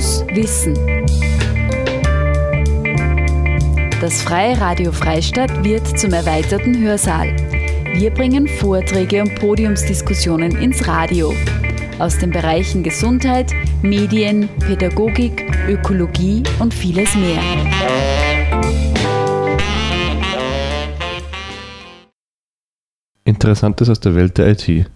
Fokus Wissen. Das Freie Radio Freistadt wird zum erweiterten Hörsaal. Wir bringen Vorträge und Podiumsdiskussionen ins Radio. Aus den Bereichen Gesundheit, Medien, Pädagogik, Ökologie und vieles mehr. Interessantes aus der Welt der IT.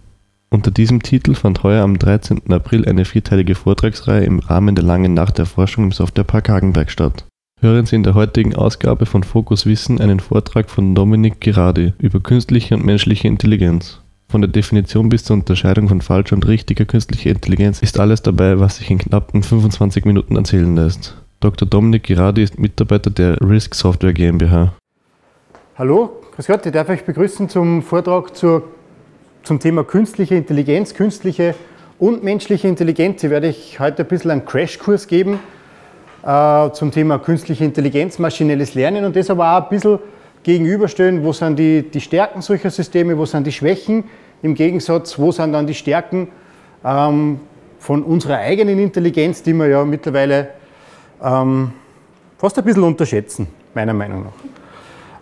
Unter diesem Titel fand heuer am 13. April eine vierteilige Vortragsreihe im Rahmen der Langen Nacht der Forschung im Softwarepark Hagenberg statt. Hören Sie in der heutigen Ausgabe von Fokus Wissen einen Vortrag von Dominik Girardi über künstliche und menschliche Intelligenz. Von der Definition bis zur Unterscheidung von falscher und richtiger künstlicher Intelligenz ist alles dabei, was sich in knappen 25 Minuten erzählen lässt. Dr. Dominik Girardi ist Mitarbeiter der Risk Software GmbH. Hallo, grüß Gott, ich darf euch begrüßen zum Vortrag zur zum Thema künstliche Intelligenz, künstliche und menschliche Intelligenz. Werde ich heute ein bisschen einen Crashkurs geben äh, zum Thema künstliche Intelligenz, maschinelles Lernen und das aber auch ein bisschen gegenüberstellen, wo sind die, die Stärken solcher Systeme, wo sind die Schwächen, im Gegensatz, wo sind dann die Stärken ähm, von unserer eigenen Intelligenz, die wir ja mittlerweile ähm, fast ein bisschen unterschätzen, meiner Meinung nach.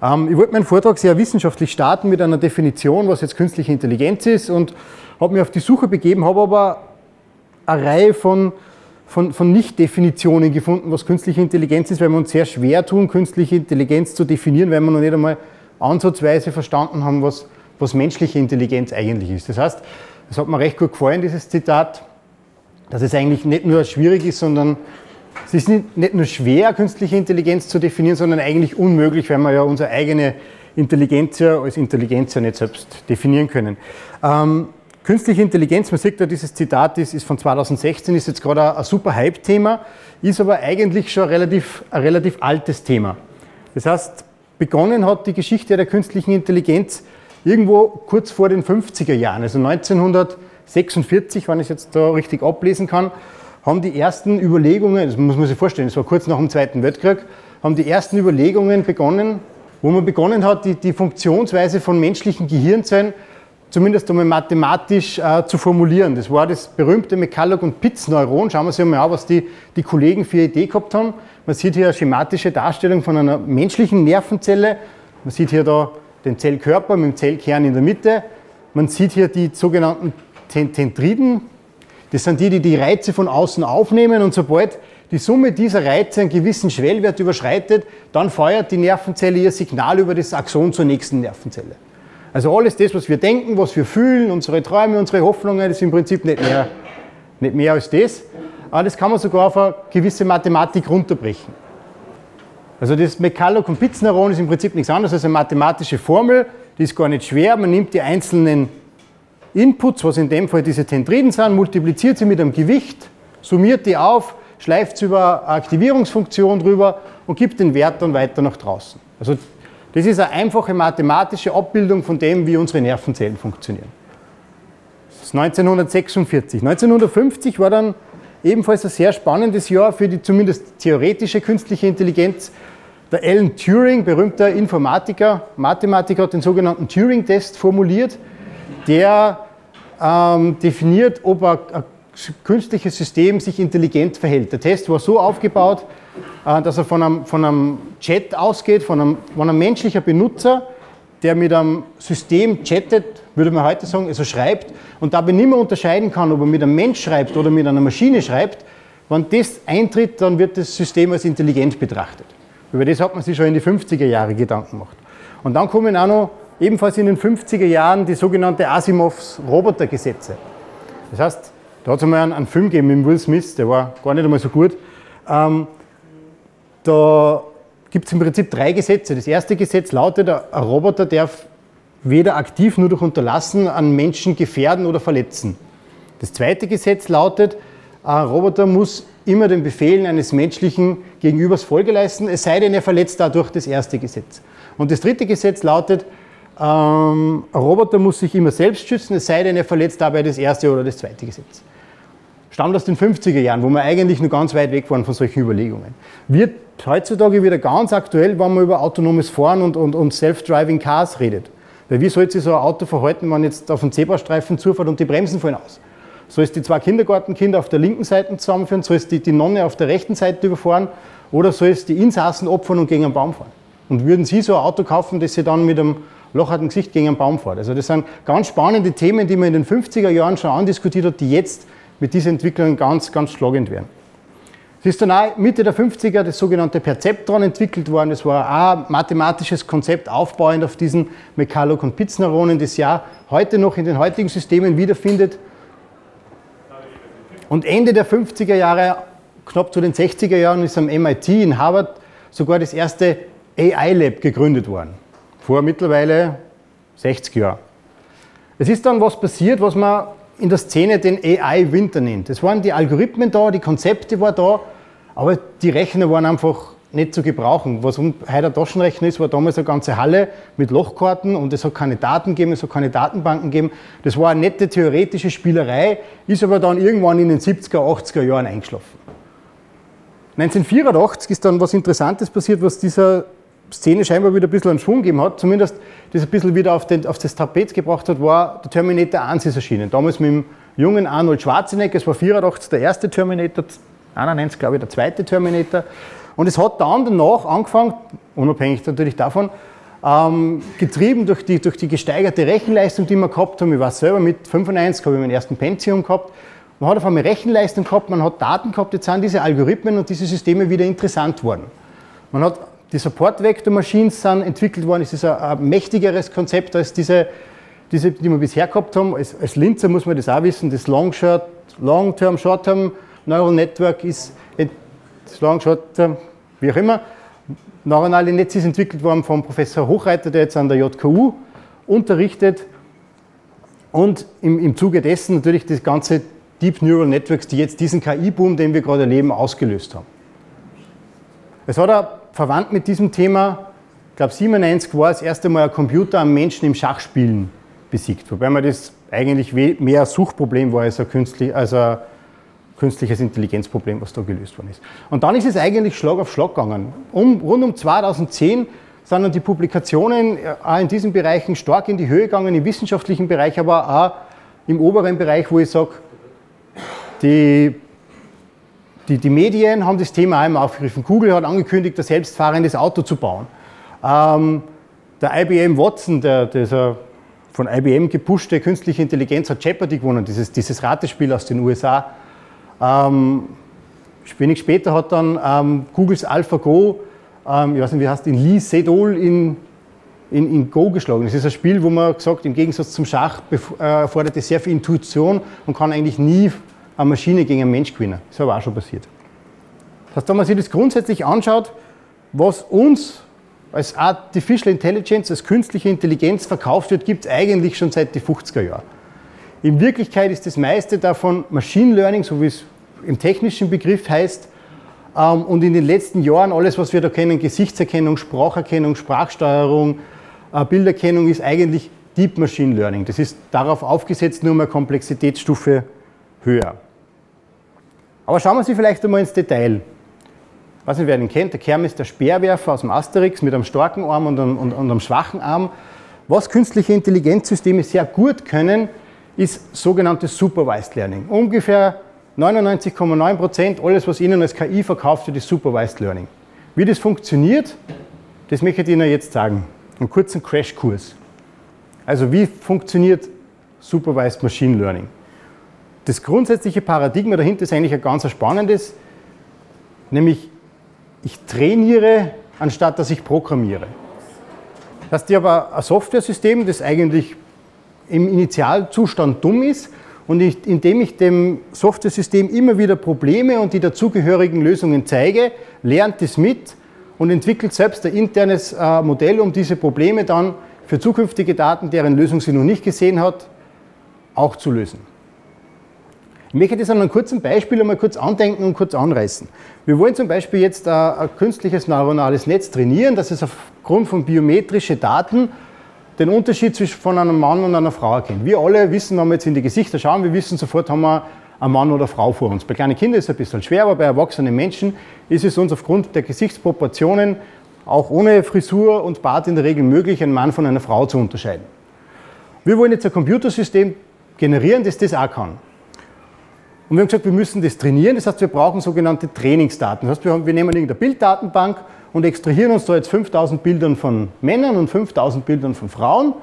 Ähm, ich wollte meinen Vortrag sehr wissenschaftlich starten mit einer Definition, was jetzt künstliche Intelligenz ist und habe mich auf die Suche begeben, habe aber eine Reihe von, von, von Nicht-Definitionen gefunden, was künstliche Intelligenz ist, weil wir uns sehr schwer tun, künstliche Intelligenz zu definieren, weil wir noch nicht einmal ansatzweise verstanden haben, was, was menschliche Intelligenz eigentlich ist. Das heißt, es hat mir recht gut gefallen, dieses Zitat, dass es eigentlich nicht nur schwierig ist, sondern es ist nicht nur schwer, künstliche Intelligenz zu definieren, sondern eigentlich unmöglich, weil wir ja unsere eigene Intelligenz ja als Intelligenz ja nicht selbst definieren können. Ähm, künstliche Intelligenz, man sieht da, dieses Zitat ist, ist von 2016, ist jetzt gerade ein, super Hype-Thema, ist aber eigentlich schon ein relativ, ein relativ altes Thema. Das heißt, begonnen hat die Geschichte der künstlichen Intelligenz irgendwo kurz vor den 50er Jahren, also 1946, wenn ich es jetzt da richtig ablesen kann, haben die ersten Überlegungen, das muss man sich vorstellen, das war kurz nach dem Zweiten Weltkrieg, haben die ersten Überlegungen begonnen, wo man begonnen hat, die, die Funktionsweise von menschlichen Gehirnzellen zumindest einmal mathematisch äh, zu formulieren. Das war das berühmte McCulloch- und Pitts-Neuron. Schauen wir uns einmal an, was die, die Kollegen für Idee gehabt haben. Man sieht hier eine schematische Darstellung von einer menschlichen Nervenzelle. Man sieht hier da den Zellkörper mit dem Zellkern in der Mitte. Man sieht hier die sogenannten Tentriden, das sind die, die die Reize von außen aufnehmen und sobald die Summe dieser Reize einen gewissen Schwellwert überschreitet, dann feuert die Nervenzelle ihr Signal über das Axon zur nächsten Nervenzelle. Also alles das, was wir denken, was wir fühlen, unsere Träume, unsere Hoffnungen, das ist im Prinzip nicht mehr, nicht mehr als das. Aber das kann man sogar auf eine gewisse Mathematik runterbrechen. Also das McCulloch- und Pitts-Neuron ist im Prinzip nichts anderes als eine mathematische Formel, die ist gar nicht schwer. Man nimmt die einzelnen Inputs, was in dem Fall diese Dendriten sind, multipliziert sie mit einem Gewicht, summiert die auf, schleift sie über eine Aktivierungsfunktion drüber und gibt den Wert dann weiter nach draußen. Also das ist eine einfache mathematische Abbildung von dem, wie unsere Nervenzellen funktionieren. Das ist 1946. 1950 war dann ebenfalls ein sehr spannendes Jahr für die zumindest theoretische künstliche Intelligenz. Der Alan Turing, berühmter Informatiker, Mathematiker, hat den sogenannten Turing-Test formuliert der ähm, definiert, ob ein, ein, künstliches System sich intelligent verhält. Der Test war so aufgebaut, äh, dass er von einem, von einem Chat ausgeht, von einem, von einem menschlicher Benutzer, der mit einem System chattet, würde man heute sagen, also schreibt, und dabei nicht mehr unterscheiden kann, ob er mit einem Mensch schreibt oder mit einer Maschine schreibt. Wenn das eintritt, dann wird das System als intelligent betrachtet. Über das hat man sich schon in die 50er Jahre Gedanken gemacht. Und dann kommen auch noch ebenfalls in den 50er Jahren die sogenannte Asimovs Robotergesetze. Das heißt, da hat es einmal einen, einen, Film gegeben mit Will Smith, der war gar nicht einmal so gut. Ähm, da gibt es im Prinzip drei Gesetze. Das erste Gesetz lautet, ein Roboter darf weder aktiv nur durch Unterlassen an Menschen gefährden oder verletzen. Das zweite Gesetz lautet, ein Roboter muss immer den Befehlen eines menschlichen Gegenübers Folge leisten, es sei denn, er verletzt dadurch das erste Gesetz. Und das dritte Gesetz lautet, ähm, ein Roboter muss sich immer selbst schützen, es sei denn, er verletzt dabei das erste oder das zweite Gesetz. Stammt aus den 50er Jahren, wo wir eigentlich nur ganz weit weg waren von solchen Überlegungen. Wird heutzutage wieder ganz aktuell, wenn man über autonomes Fahren und, und, und Self-Driving Cars redet. Weil wie soll sich so ein Auto verhalten, wenn jetzt auf einen Zebrastreifen zufährt und die Bremsen fallen aus? soll es die zwei Kindergartenkinder auf der linken Seite zusammenführen, soll es die, die Nonne auf der rechten Seite überfahren oder soll es die Insassen opfern und gegen einen Baum fahren? Und würden Sie so ein Auto kaufen, das Sie dann mit einem locherten Gesicht gegen einen Baum fährt? Also das sind ganz spannende Themen, die man in den 50er Jahren schon andiskutiert hat, die jetzt mit dieser Entwicklung ganz, ganz schlagend werden. Es ist dann auch Mitte der 50er das sogenannte Perzeptron entwickelt worden. Das war auch ein mathematisches Konzept aufbauend auf diesen McCulloch- und Pitts-Neuronen, das ja heute noch in den heutigen Systemen wiederfindet. Und Ende der 50er Jahre, knapp zu den 60er Jahren, ist am MIT in Harvard sogar das erste AI-Lab gegründet worden. Vor mittlerweile 60 Jahren. Es ist dann was passiert, was man in der Szene den AI-Winter nennt. Es waren die Algorithmen da, die Konzepte waren da, aber die Rechner waren einfach nicht zu gebrauchen. Was heute ein Taschenrechner ist, war damals eine ganze Halle mit Lochkarten und es hat keine Daten gegeben, es hat keine Datenbanken gegeben. Das war eine nette theoretische Spielerei, ist aber dann irgendwann in den 70er, 80er Jahren eingeschlafen. 1984 ist dann was Interessantes passiert, was dieser Szene scheinbar wieder ein bisschen einen Schwung gegeben hat, zumindest das ein bisschen wieder auf, den, auf das Tapet gebracht hat, war der Terminator 1 ist erschienen. Damals mit dem jungen Arnold Schwarzenegger, es war 84 der erste Terminator, 91 glaube ich der zweite Terminator. Und es hat dann danach angefangen, unabhängig natürlich davon, ähm, getrieben durch die, durch die gesteigerte Rechenleistung, die wir gehabt haben. Ich war selber mit 95 habe ich meinen ersten Pentium gehabt. Man hat auf einmal Rechenleistung gehabt, man hat Daten gehabt, jetzt sind diese Algorithmen und diese Systeme wieder interessant worden. Man hat die Support-Vector-Machines sind entwickelt worden. Es ist ein, mächtigeres Konzept als diese, diese, die wir bisher gehabt haben. Als, als Linzer muss man das auch wissen. Das Long-Term, Short-Term Neural Network ist, das Long, Short-Term, wie auch immer. Neuronale Netz ist entwickelt worden vom Professor Hochreiter, der jetzt an der JKU unterrichtet. Und im, im Zuge dessen natürlich das ganze Deep Neural Networks, die jetzt diesen KI-Boom, den wir gerade erleben, ausgelöst haben. Es hat auch verwandt mit diesem Thema, ich glaube 97 war das erste Mal ein Computer am Menschen im Schachspielen besiegt, wobei man das eigentlich mehr ein Suchproblem war als ein, künstlich, als ein künstliches Intelligenzproblem, was da gelöst worden ist. Und dann ist es eigentlich Schlag auf Schlag gegangen. Um, rund um 2010 sind dann die Publikationen äh, auch in diesen Bereichen stark in die Höhe gegangen, im wissenschaftlichen Bereich, aber auch im oberen Bereich, wo ich sage, die die, die, Medien haben das Thema einmal aufgegriffen. Google hat angekündigt, ein selbstfahrendes Auto zu bauen. Ähm, der IBM Watson, der, dieser von IBM gepushte künstliche Intelligenz, hat Jeopardy gewonnen, dieses, dieses Ratespiel aus den USA. Ähm, wenig später hat dann ähm, Googles AlphaGo, ähm, ich weiß nicht, wie heißt, in Lee Sedol in, in, in, Go geschlagen. Das ist ein Spiel, wo man gesagt, im Gegensatz zum Schach erfordert es sehr viel Intuition und kann eigentlich nie eine Maschine gegen einen Mensch gewinnen. Das ist aber auch schon passiert. Das heißt, wenn man sich das grundsätzlich anschaut, was uns als Artificial Intelligence, als künstliche Intelligenz verkauft wird, gibt es eigentlich schon seit den 50er Jahren. In Wirklichkeit ist das meiste davon Machine Learning, so wie es im technischen Begriff heißt. Ähm, und in den letzten Jahren alles, was wir da kennen, Gesichtserkennung, Spracherkennung, Sprachsteuerung, äh, Bilderkennung, ist eigentlich Deep Machine Learning. Das ist darauf aufgesetzt, nur mal Komplexitätsstufe höher. Aber schauen wir Sie vielleicht einmal ins Detail. Ich weiß nicht, wer den kennt, der Kerm ist der Speerwerfer aus dem Asterix mit einem starken Arm und einem, und, und einem schwachen Arm. Was künstliche Intelligenzsysteme sehr gut können, ist sogenanntes Supervised Learning. Ungefähr 99,9 Prozent, alles was Ihnen als KI verkauft wird, ist Supervised Learning. Wie das funktioniert, das möchte ich Ihnen jetzt sagen. Einen kurzen Crashkurs. Also wie funktioniert Supervised Machine Learning? Das grundsätzliche Paradigma dahinter ist eigentlich ein ganz spannendes, nämlich ich trainiere, anstatt dass ich programmiere. Das ist aber ein Software-System, das eigentlich im Initialzustand dumm ist und ich, indem ich dem Software-System immer wieder Probleme und die dazugehörigen Lösungen zeige, lernt es mit und entwickelt selbst ein internes äh, Modell, um diese Probleme dann für zukünftige Daten, deren Lösung sie noch nicht gesehen hat, auch zu lösen. Ich möchte das an einem kurzen Beispiel einmal kurz andenken und kurz anreißen. Wir wollen zum Beispiel jetzt ein, ein künstliches neuronales Netz trainieren, das es aufgrund von biometrischen Daten den Unterschied zwischen von einem Mann und einer Frau erkennt. Wir alle wissen, wenn wir jetzt in die Gesichter schauen, wir wissen sofort, haben wir einen Mann oder eine Frau vor uns. Bei kleinen Kindern ist es ein bisschen schwer, aber bei erwachsenen Menschen ist es uns aufgrund der Gesichtsproportionen auch ohne Frisur und Bart in der Regel möglich, einen Mann von einer Frau zu unterscheiden. Wir wollen jetzt ein Computersystem generieren, das das auch kann. Und wir haben gesagt, wir müssen das trainieren, das heißt, wir brauchen sogenannte Trainingsdaten. Das heißt, wir, haben, wir nehmen irgendeine Bilddatenbank und extrahieren uns da jetzt 5000 Bildern von Männern und 5000 Bildern von Frauen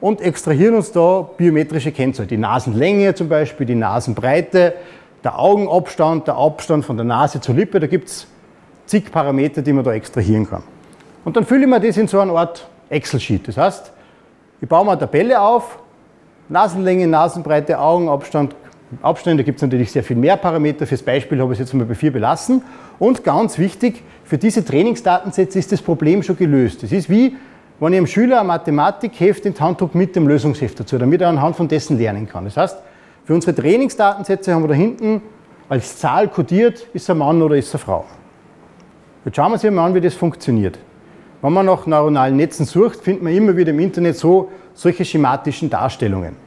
und extrahieren uns da biometrische Kennzahlen. Die Nasenlänge zum Beispiel, die Nasenbreite, der Augenabstand, der Abstand von der Nase zur Lippe, da gibt es zig Parameter, die man da extrahieren kann. Und dann fülle ich mir das in so eine Art Excel-Sheet. Das heißt, ich baue mir eine Tabelle auf, Nasenlänge, Nasenbreite, Augenabstand, Abstände, da gibt es natürlich sehr viel mehr Parameter. Fürs Beispiel habe ich es jetzt mal bei vier belassen. Und ganz wichtig, für diese Trainingsdatensätze ist das Problem schon gelöst. Das ist wie, wenn ich einem Schüler ein Mathematikheft in die mit dem Lösungsheft dazu, damit er anhand von dessen lernen kann. Das heißt, für unsere Trainingsdatensätze haben wir da hinten als Zahl kodiert, ist er Mann oder ist er Frau. Jetzt schauen wir uns mal an, wie das funktioniert. Wenn man nach neuronalen Netzen sucht, findet man immer wieder im Internet so solche schematischen Darstellungen.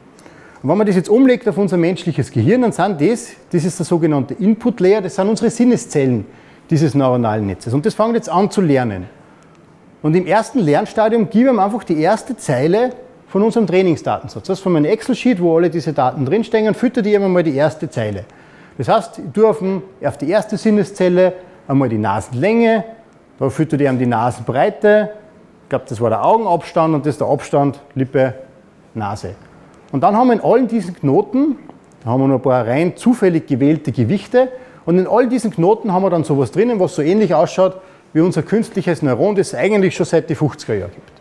Und wenn man das jetzt umlegt auf unser menschliches Gehirn, dann sind das, das ist der sogenannte Input Layer, das sind unsere Sinneszellen dieses neuronalen Netzes. Und das fängt jetzt an zu lernen. Und im ersten Lernstadium geben wir einfach die erste Zeile von unserem Trainingsdatensatz. Das ist von meinem Excel-Sheet, wo alle diese Daten drinstehen, füttert ich immer mal die erste Zeile. Das heißt, ich tue auf, die erste Sinneszelle einmal die Nasenlänge, da füttert ich die Nasenbreite, ich glaube, das war der Augenabstand und das ist der Abstand Lippe, Nase. Und dann haben wir in allen diesen Knoten, da haben wir noch ein paar rein zufällig gewählte Gewichte und in all diesen Knoten haben wir dann sowas drinnen, was so ähnlich ausschaut wie unser künstliches Neuron, das es eigentlich schon seit den 50er Jahren gibt.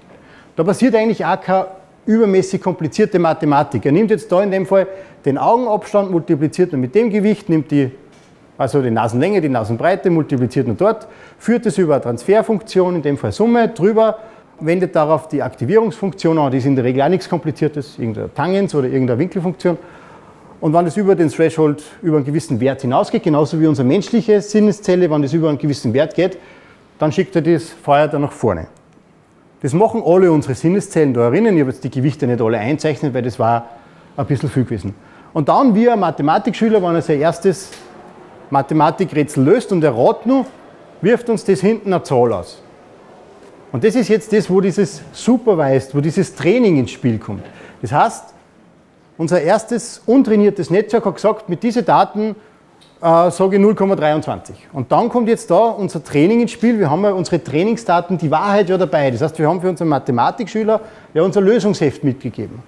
Da passiert eigentlich auch keine übermäßig komplizierte Mathematik. Er nimmt jetzt da in dem Fall den Augenabstand, multipliziert mit dem Gewicht, nimmt die, also die Nasenlänge, die Nasenbreite, multipliziert nur dort, führt es über eine Transferfunktion, in dem Fall Summe, drüber, wendet darauf die Aktivierungsfunktion an, die ist in der Regel auch nichts Kompliziertes, irgendeine Tangens oder irgendeine Winkelfunktion. Und wenn es über den Threshold, über einen gewissen Wert hinausgeht, genauso wie unsere menschliche Sinneszelle, wenn es über einen gewissen Wert geht, dann schickt er das Feuer dann nach vorne. Das machen alle unsere Sinneszellen da erinnern. Ich habe jetzt die Gewichte nicht alle einzeichnet, weil das war ein bisschen viel gewesen. Und dann, wie ein Mathematikschüler, wenn er sein erstes Mathematikrätsel löst und er rat nur, wirft uns das hinten eine Zahl aus. Und das ist jetzt das, wo dieses Supervised, wo dieses Training ins Spiel kommt. Das heißt, unser erstes untrainiertes Netzwerk hat gesagt, mit diesen Daten äh, sage ich 0,23. Und dann kommt jetzt da unser Training ins Spiel. Wir haben ja unsere Trainingsdaten, die Wahrheit ja dabei. Das heißt, wir haben für unseren Mathematikschüler ja unser Lösungsheft mitgegeben.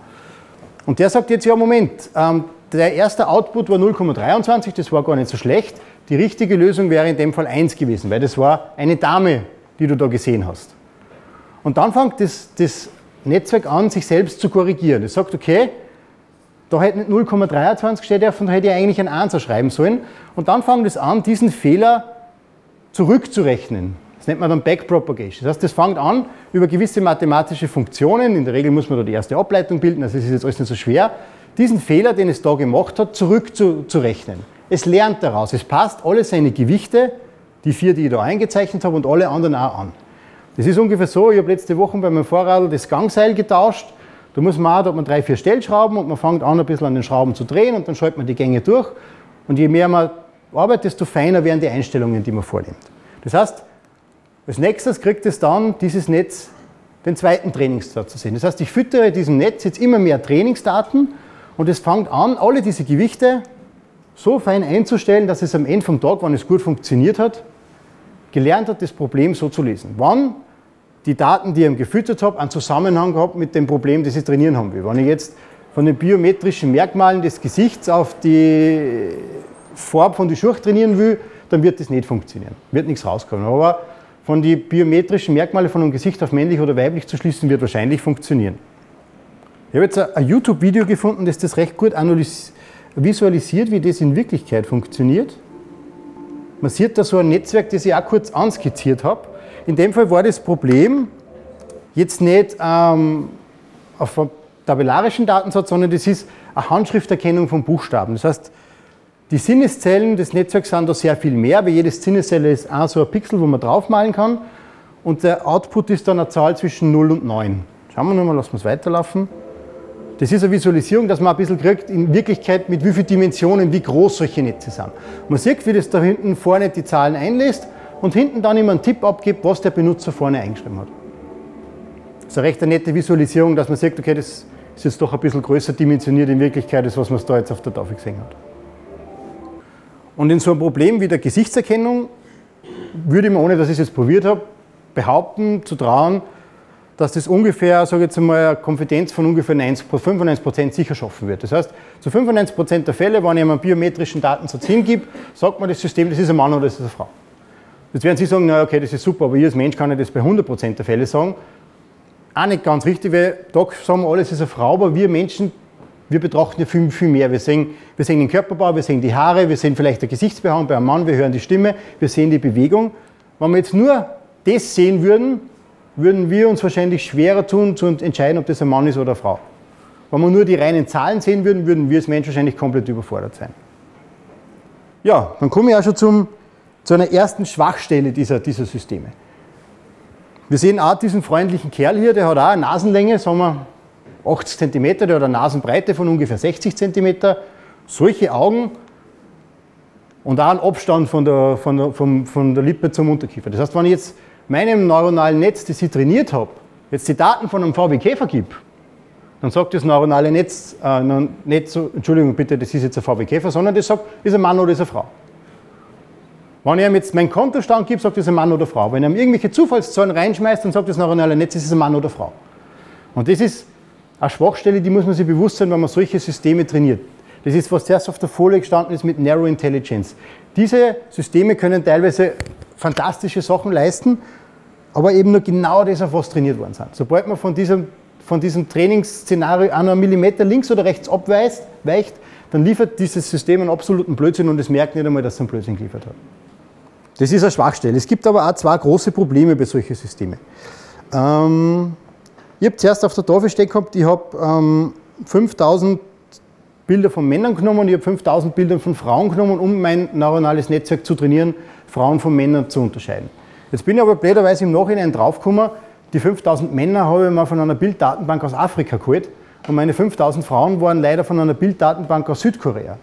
Und der sagt jetzt, ja Moment, ähm, der erste Output war 0,23, das war gar nicht so schlecht. Die richtige Lösung wäre in dem Fall 1 gewesen, weil das war eine Dame, die du da gesehen hast. Und dann fängt das, das Netzwerk an, sich selbst zu korrigieren. Es sagt, okay, da hätte nicht 0,23 steht dürfen, da hätte ich eigentlich ein 1 schreiben sollen. Und dann fängt es an, diesen Fehler zurückzurechnen. Das nennt man dann Backpropagation. Das heißt, das fängt an über gewisse mathematische Funktionen. In der Regel muss man da die erste Ableitung bilden, also es ist jetzt alles nicht so schwer. Diesen Fehler, den es da gemacht hat, zurückzurechnen. Es lernt daraus. Es passt alle seine Gewichte, die vier, die ich da eingezeichnet habe, und alle anderen auch an. Das ist ungefähr so, ich habe letzte Woche bei meinem Fahrrad das Gangseil getauscht da muss man auch, da hat man drei, vier Stellschrauben und man fängt an, ein bisschen an den Schrauben zu drehen und dann schaltet man die Gänge durch. Und je mehr man arbeitet, desto feiner werden die Einstellungen, die man vornimmt. Das heißt, als nächstes kriegt es dann dieses Netz den zweiten Trainingssatz zu sehen. Das heißt, ich füttere diesem Netz jetzt immer mehr Trainingsdaten und es fängt an, alle diese Gewichte so fein einzustellen, dass es am Ende vom Tag, wenn es gut funktioniert hat, gelernt hat, das Problem so zu lesen. Wann die Daten, die ich gefüttert habe, einen Zusammenhang gehabt mit dem Problem, das ich trainieren haben will. Wenn ich jetzt von den biometrischen Merkmalen des Gesichts auf die Farbe von den Schuhe trainieren will, dann wird das nicht funktionieren. Wird nichts rauskommen. Aber von den biometrischen Merkmalen von einem Gesicht auf männlich oder weiblich zu schließen, wird wahrscheinlich funktionieren. Ich habe jetzt ein YouTube-Video gefunden, das das recht gut visualisiert, wie das in Wirklichkeit funktioniert. Man sieht da so ein Netzwerk, das ich auch kurz anskizziert habe. In dem Fall war das Problem jetzt nicht ähm, auf einem tabellarischen Datensatz, sondern das ist eine Handschrifterkennung von Buchstaben. Das heißt, die Sinneszellen des Netzwerks sind da sehr viel mehr, weil jede Sinneszelle ist auch so ein Pixel, wo man draufmalen kann. Und der Output ist dann eine Zahl zwischen 0 und 9. Schauen wir nochmal, lassen wir es weiterlaufen. Das ist eine Visualisierung, dass man ein bisschen kriegt, in Wirklichkeit mit wie vielen Dimensionen, wie groß solche Netze sind. Man sieht, wie das da hinten vorne die Zahlen einlässt und hinten dann immer einen Tipp abgibt, was der Benutzer vorne eingeschrieben hat. Das ist eine recht nette Visualisierung, dass man sieht, okay, das ist jetzt doch ein bisschen größer dimensioniert in Wirklichkeit, als was man da jetzt auf der Tafel gesehen hat. Und in so einem Problem wie der Gesichtserkennung würde ich mir, ohne dass ich es jetzt probiert habe, behaupten, zu trauen, dass das ungefähr, sage ich jetzt einmal, eine Konfidenz von ungefähr 90, 95% sicher schaffen wird. Das heißt, zu 95% der Fälle, wenn ich einem biometrischen Datensatz hingebe, sagt man das System, das ist ein Mann oder das ist eine Frau. Jetzt werden Sie sagen, na okay, das ist super, aber ich als Mensch kann ich das bei 100% der Fälle sagen. Auch nicht ganz richtig, weil da sagen wir alles ist eine Frau, aber wir Menschen, wir betrachten ja viel, viel mehr. Wir sehen, wir sehen den Körperbau, wir sehen die Haare, wir sehen vielleicht der Gesichtsbehaarung bei einem Mann, wir hören die Stimme, wir sehen die Bewegung. Wenn wir jetzt nur das sehen würden, würden wir uns wahrscheinlich schwerer tun, zu entscheiden, ob das ein Mann ist oder eine Frau. Wenn wir nur die reinen Zahlen sehen würden, würden wir als Mensch wahrscheinlich komplett überfordert sein. Ja, dann komme ich auch schon zum, zu einer ersten Schwachstelle dieser, dieser Systeme. Wir sehen auch diesen freundlichen Kerl hier, der hat auch eine Nasenlänge, sagen wir 80 cm, der hat eine Nasenbreite von ungefähr 60 cm, solche Augen und auch einen Abstand von der, von der, von, von der Lippe zum Unterkiefer. Das heißt, wenn ich jetzt meinem neuronalen Netz, das ich trainiert habe, jetzt die Daten von einem VW Käfer gebe, dann sagt das neuronale Netz äh, nicht so, Entschuldigung bitte, das ist jetzt ein VW Käfer, sondern das sagt, ist ein Mann oder ist eine Frau. Wenn ich ihm jetzt meinen Kontostand gebe, sagt das ein Mann oder Frau. Wenn er ihm irgendwelche Zufallszahlen reinschmeißt, dann sagt das neuronale Netz, ist es ein Mann oder Frau. Und das ist eine Schwachstelle, die muss man sich bewusst sein, wenn man solche Systeme trainiert. Das ist, was zuerst auf der Folie gestanden ist mit Narrow Intelligence. Diese Systeme können teilweise fantastische Sachen leisten, aber eben nur genau das, auf was trainiert worden sind. Sobald man von diesem, von diesem Trainingsszenario einen Millimeter links oder rechts abweicht, weicht, dann liefert dieses System einen absoluten Blödsinn und es merkt nicht einmal, dass es einen Blödsinn geliefert hat. Das ist eine Schwachstelle. Es gibt aber auch zwei große Probleme bei solchen Systemen. Ähm, ich habe zuerst auf der Tafel stehen gehabt, ich habe ähm, 5000 Bilder von Männern genommen und ich habe 5000 Bilder von Frauen genommen, um mein neuronales Netzwerk zu trainieren, Frauen von Männern zu unterscheiden. Jetzt bin ich aber blöderweise im Nachhinein draufgekommen, die 5000 Männer habe ich mal von einer Bilddatenbank aus Afrika geholt und meine 5000 Frauen waren leider von einer Bilddatenbank aus Südkorea.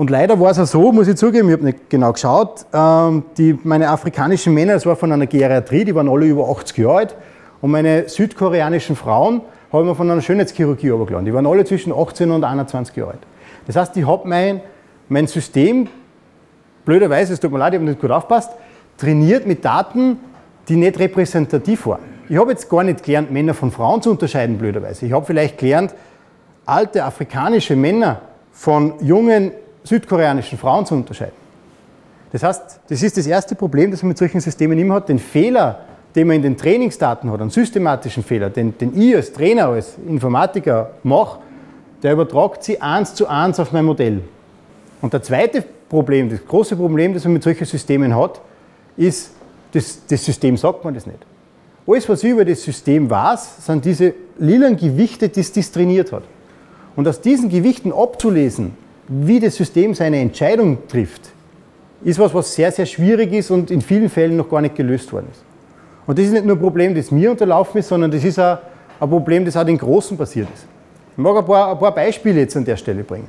Und leider war es auch so, muss ich zugeben, ich habe nicht genau geschaut, ähm, die, meine afrikanischen Männer, das war von einer Geriatrie, die waren alle über 80 Jahre alt und meine südkoreanischen Frauen habe ich mir von einer Schönheitschirurgie übergeladen. Die waren alle zwischen 18 und 21 Jahre alt. Das heißt, ich habe mein, mein System, blöderweise, es tut mir leid, ich habe nicht gut aufpasst, trainiert mit Daten, die nicht repräsentativ waren. Ich habe jetzt gar nicht gelernt, Männer von Frauen zu unterscheiden, blöderweise. Ich habe vielleicht gelernt, alte afrikanische Männer von jungen südkoreanischen Frauen zu unterscheiden. Das heißt, das ist das erste Problem, das man mit solchen Systemen immer hat, den Fehler, den man in den Trainingsdaten hat, einen systematischen Fehler, den, den ich als Trainer, als Informatiker mache, der übertragt sie eins zu eins auf mein Modell. Und der zweite Problem, das große Problem, das man mit solchen Systemen hat, ist, das, das System sagt man das nicht. Alles, was ich über das System weiß, sind diese lilanen Gewichte, die es trainiert hat. Und aus diesen Gewichten abzulesen, wie das System seine Entscheidung trifft, ist was, was sehr, sehr schwierig ist und in vielen Fällen noch gar nicht gelöst worden ist. Und das ist nicht nur ein Problem, das mir unterlaufen ist, sondern das ist auch ein Problem, das auch den Großen passiert ist. Ich mag ein paar, ein paar Beispiele jetzt an der Stelle bringen.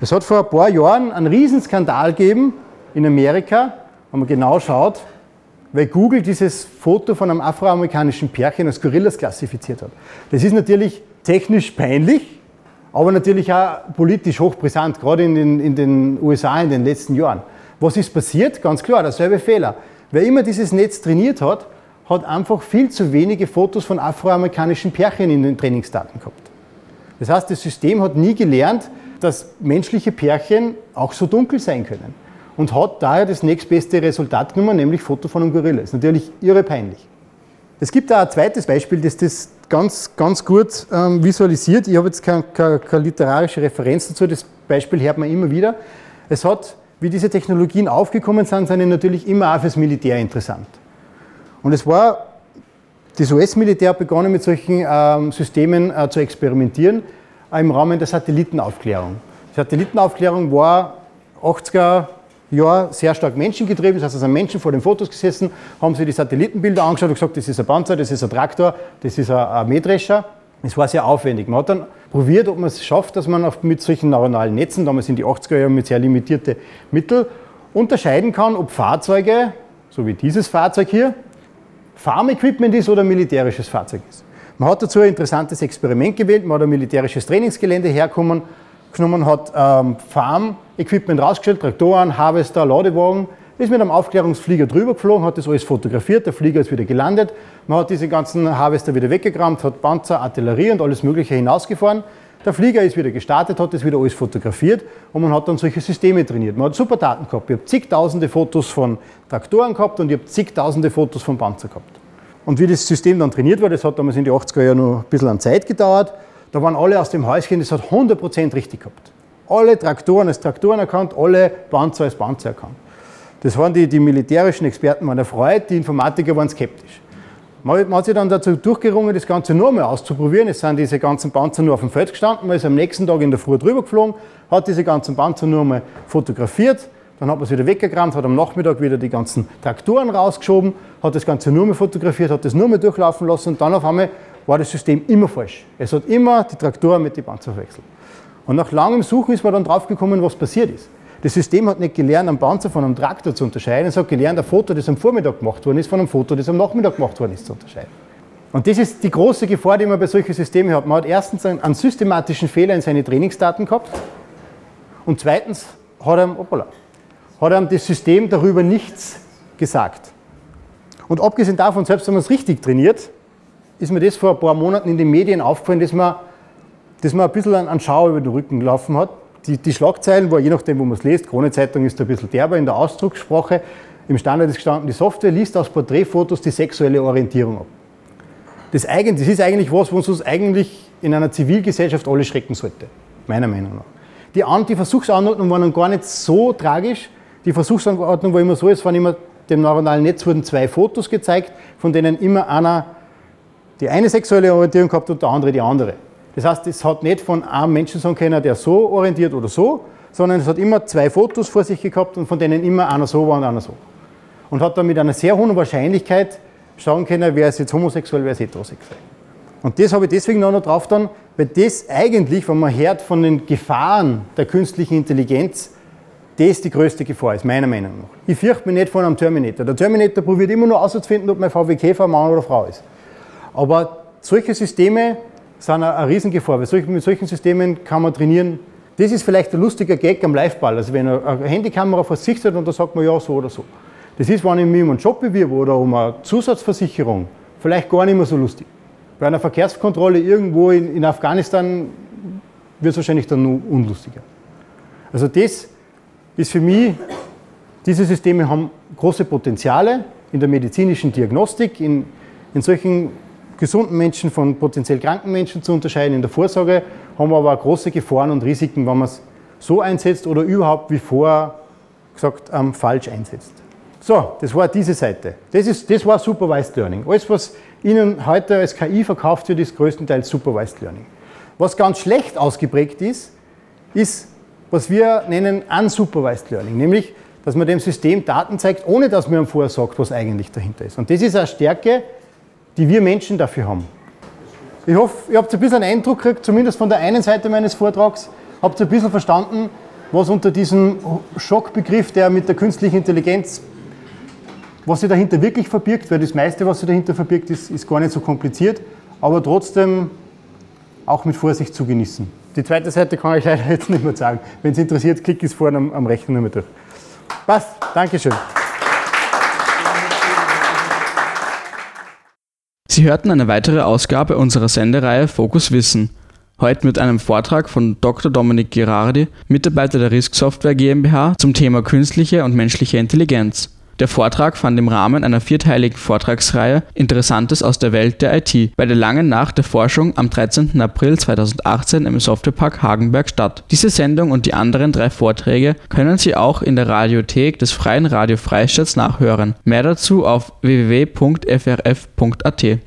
Es hat vor ein paar Jahren einen Riesenskandal gegeben in Amerika, wenn man genau schaut, weil Google dieses Foto von einem afroamerikanischen Pärchen als Gorillas klassifiziert hat. Das ist natürlich technisch peinlich, aber natürlich auch politisch hochbrisant, gerade in den, in den USA in den letzten Jahren. Was ist passiert? Ganz klar, derselbe Fehler. Wer immer dieses Netz trainiert hat, hat einfach viel zu wenige Fotos von afroamerikanischen Pärchen in den Trainingsdaten gehabt. Das heißt, das System hat nie gelernt, dass menschliche Pärchen auch so dunkel sein können. Und hat daher das nächstbeste Resultat genommen, nämlich Foto von einem Gorilla. Ist natürlich irre peinlich. Es gibt auch ein zweites Beispiel, das das ganz, ganz gut ähm, visualisiert. Ich habe jetzt keine, keine, keine literarische Referenz dazu, das Beispiel hört man immer wieder. Es hat, wie diese Technologien aufgekommen sind, sind natürlich immer auch fürs Militär interessant. Und es war, das US-Militär hat begonnen mit solchen ähm, Systemen äh, zu experimentieren äh, im Rahmen der Satellitenaufklärung. Die Satellitenaufklärung war 80er Jahr sehr stark menschengetrieben. Das heißt, es sind Menschen vor den Fotos gesessen, haben sich die Satellitenbilder angeschaut und gesagt, das ist ein Panzer, das ist ein Traktor, das ist ein Mähdrescher. Es war sehr aufwendig. Man hat dann probiert, ob man es schafft, dass man mit solchen neuronalen Netzen, damals in die 80er Jahre mit sehr limitierte Mittel, unterscheiden kann, ob Fahrzeuge, so wie dieses Fahrzeug hier, Farm-Equipment ist oder militärisches Fahrzeug ist. Man hat dazu ein interessantes Experiment gewählt, man hat ein militärisches Trainingsgelände hergenommen, genommen, hat ähm, Farm Equipment rausgestellt, Traktoren, Harvester, Ladewagen, ist mit einem Aufklärungsflieger drüber geflogen, hat das alles fotografiert, der Flieger ist wieder gelandet, man hat diese ganzen Harvester wieder weggekramt, hat Panzer, Artillerie und alles Mögliche hinausgefahren. Der Flieger ist wieder gestartet, hat das wieder alles fotografiert und man hat dann solche Systeme trainiert. Man hat super Daten gehabt. Ich habe zigtausende Fotos von Traktoren gehabt und ich habe zigtausende Fotos von Panzer gehabt. Und wie das System dann trainiert war, das hat damals in den 80er Jahren noch ein bisschen an Zeit gedauert, da waren alle aus dem Häuschen, das hat 100% richtig gehabt. Alle Traktoren als Traktoren erkannt, alle Panzer als Panzer erkannt. Das waren die, die militärischen Experten waren erfreut, die Informatiker waren skeptisch. Man hat sich dann dazu durchgerungen, das Ganze nur mal auszuprobieren. Es sind diese ganzen Panzer nur auf dem Feld gestanden, man ist am nächsten Tag in der Früh drüber geflogen, hat diese ganzen Panzer nur mal fotografiert, dann hat man es wieder weggekramt, hat am Nachmittag wieder die ganzen Traktoren rausgeschoben, hat das Ganze nur mal fotografiert, hat das nur mal durchlaufen lassen und dann auf einmal war das System immer falsch. Es hat immer die Traktoren mit den Panzer verwechselt. Und nach langem Suchen ist man dann draufgekommen, was passiert ist. Das System hat nicht gelernt, einen Panzer von einem Traktor zu unterscheiden, es hat gelernt, ein Foto, das am Vormittag gemacht worden ist, von einem Foto, das am Nachmittag gemacht worden ist, zu unterscheiden. Und das ist die große Gefahr, die man bei solchen Systemen hat. Man hat erstens einen, systematischen Fehler in seine Trainingsdaten gehabt und zweitens hat einem, opala, hat einem das System darüber nichts gesagt. Und abgesehen davon, selbst wenn man es richtig trainiert, ist mir das vor ein paar Monaten in den Medien aufgefallen, dass man, dass man ein bisschen einen Schau über den Rücken gelaufen hat die, die Schlagzeilen, wo je nachdem, wo man es liest, Krone-Zeitung ist ein bisschen derber in der Ausdruckssprache. Im Standard ist gestanden, die Software liest aus Porträtfotos die sexuelle Orientierung ab. Das, das ist eigentlich was, was uns eigentlich in einer Zivilgesellschaft alle schrecken sollte, meiner Meinung nach. Die, die Versuchsanordnung war dann gar nicht so tragisch. Die Versuchsanordnung war immer so, es waren immer dem neuronalen Netz wurden zwei Fotos gezeigt, von denen immer einer die eine sexuelle Orientierung gehabt und der andere die andere. Das heißt, es hat nicht von einem Menschen sagen können, der so orientiert oder so, sondern es hat immer zwei Fotos vor sich gehabt und von denen immer einer so war und einer so. Und hat dann mit einer sehr hohen Wahrscheinlichkeit schauen können, wer ist jetzt homosexuell, wer ist heterosexuell. Und das habe ich deswegen noch drauf dann, weil das eigentlich, wenn man hört von den Gefahren der künstlichen Intelligenz, das die größte Gefahr ist, meiner Meinung nach. Ich fürchte mich nicht von einem Terminator. Der Terminator probiert immer nur auszufinden, ob mein VW Käfer Mann oder Frau ist. Aber solche Systeme sind eine, Riesengefahr. Weil mit solchen Systemen kann man trainieren. Das ist vielleicht ein lustiger Gag am Liveball. Also wenn eine Handykamera vor und da sagt man ja so oder so. Das ist, wenn ich mich um einen Job bewirbe oder um eine Zusatzversicherung, vielleicht gar nicht mehr so lustig. Bei einer Verkehrskontrolle irgendwo in, in Afghanistan wird es wahrscheinlich dann nur unlustiger. Also das ist für mich, diese Systeme haben große Potenziale in der medizinischen Diagnostik, in, in solchen gesunden Menschen von potenziell kranken Menschen zu unterscheiden. In der Vorsorge haben wir aber große Gefahren und Risiken, wenn man es so einsetzt oder überhaupt, wie vorher gesagt, ähm, falsch einsetzt. So, das war diese Seite. Das, ist, das war Supervised Learning. Alles, was Ihnen heute als KI verkauft wird, ist größtenteils Supervised Learning. Was ganz schlecht ausgeprägt ist, ist, was wir nennen Unsupervised Learning, nämlich, dass man dem System Daten zeigt, ohne dass man ihm vorher sagt, was eigentlich dahinter ist. Und das ist eine Stärke, die wir Menschen dafür haben. Ich hoffe, ihr habt ein bisschen einen Eindruck gekriegt, zumindest von der einen Seite meines Vortrags, habt ihr ein bisschen verstanden, was unter diesem Schockbegriff, der mit der künstlichen Intelligenz, was sich dahinter wirklich verbirgt, weil das meiste, was sich dahinter verbirgt, ist, ist gar nicht so kompliziert, aber trotzdem auch mit Vorsicht zu genießen. Die zweite Seite kann ich leider jetzt nicht mehr sagen. Wenn es interessiert, klick es vorne am, am Rechner nur durch. Passt, Dankeschön. Sie hörten eine weitere Ausgabe unserer Sendereihe Fokus Wissen. Heute mit einem Vortrag von Dr. Dominik Girardi, Mitarbeiter der Risk Software GmbH zum Thema künstliche und menschliche Intelligenz. Der Vortrag fand im Rahmen einer vierteiligen Vortragsreihe Interessantes aus der Welt der IT bei der langen Nacht der Forschung am 13. April 2018 im Softwarepark Hagenberg statt. Diese Sendung und die anderen drei Vorträge können Sie auch in der Radiothek des Freien Radio Freistaats nachhören. Mehr dazu auf www.frf.at.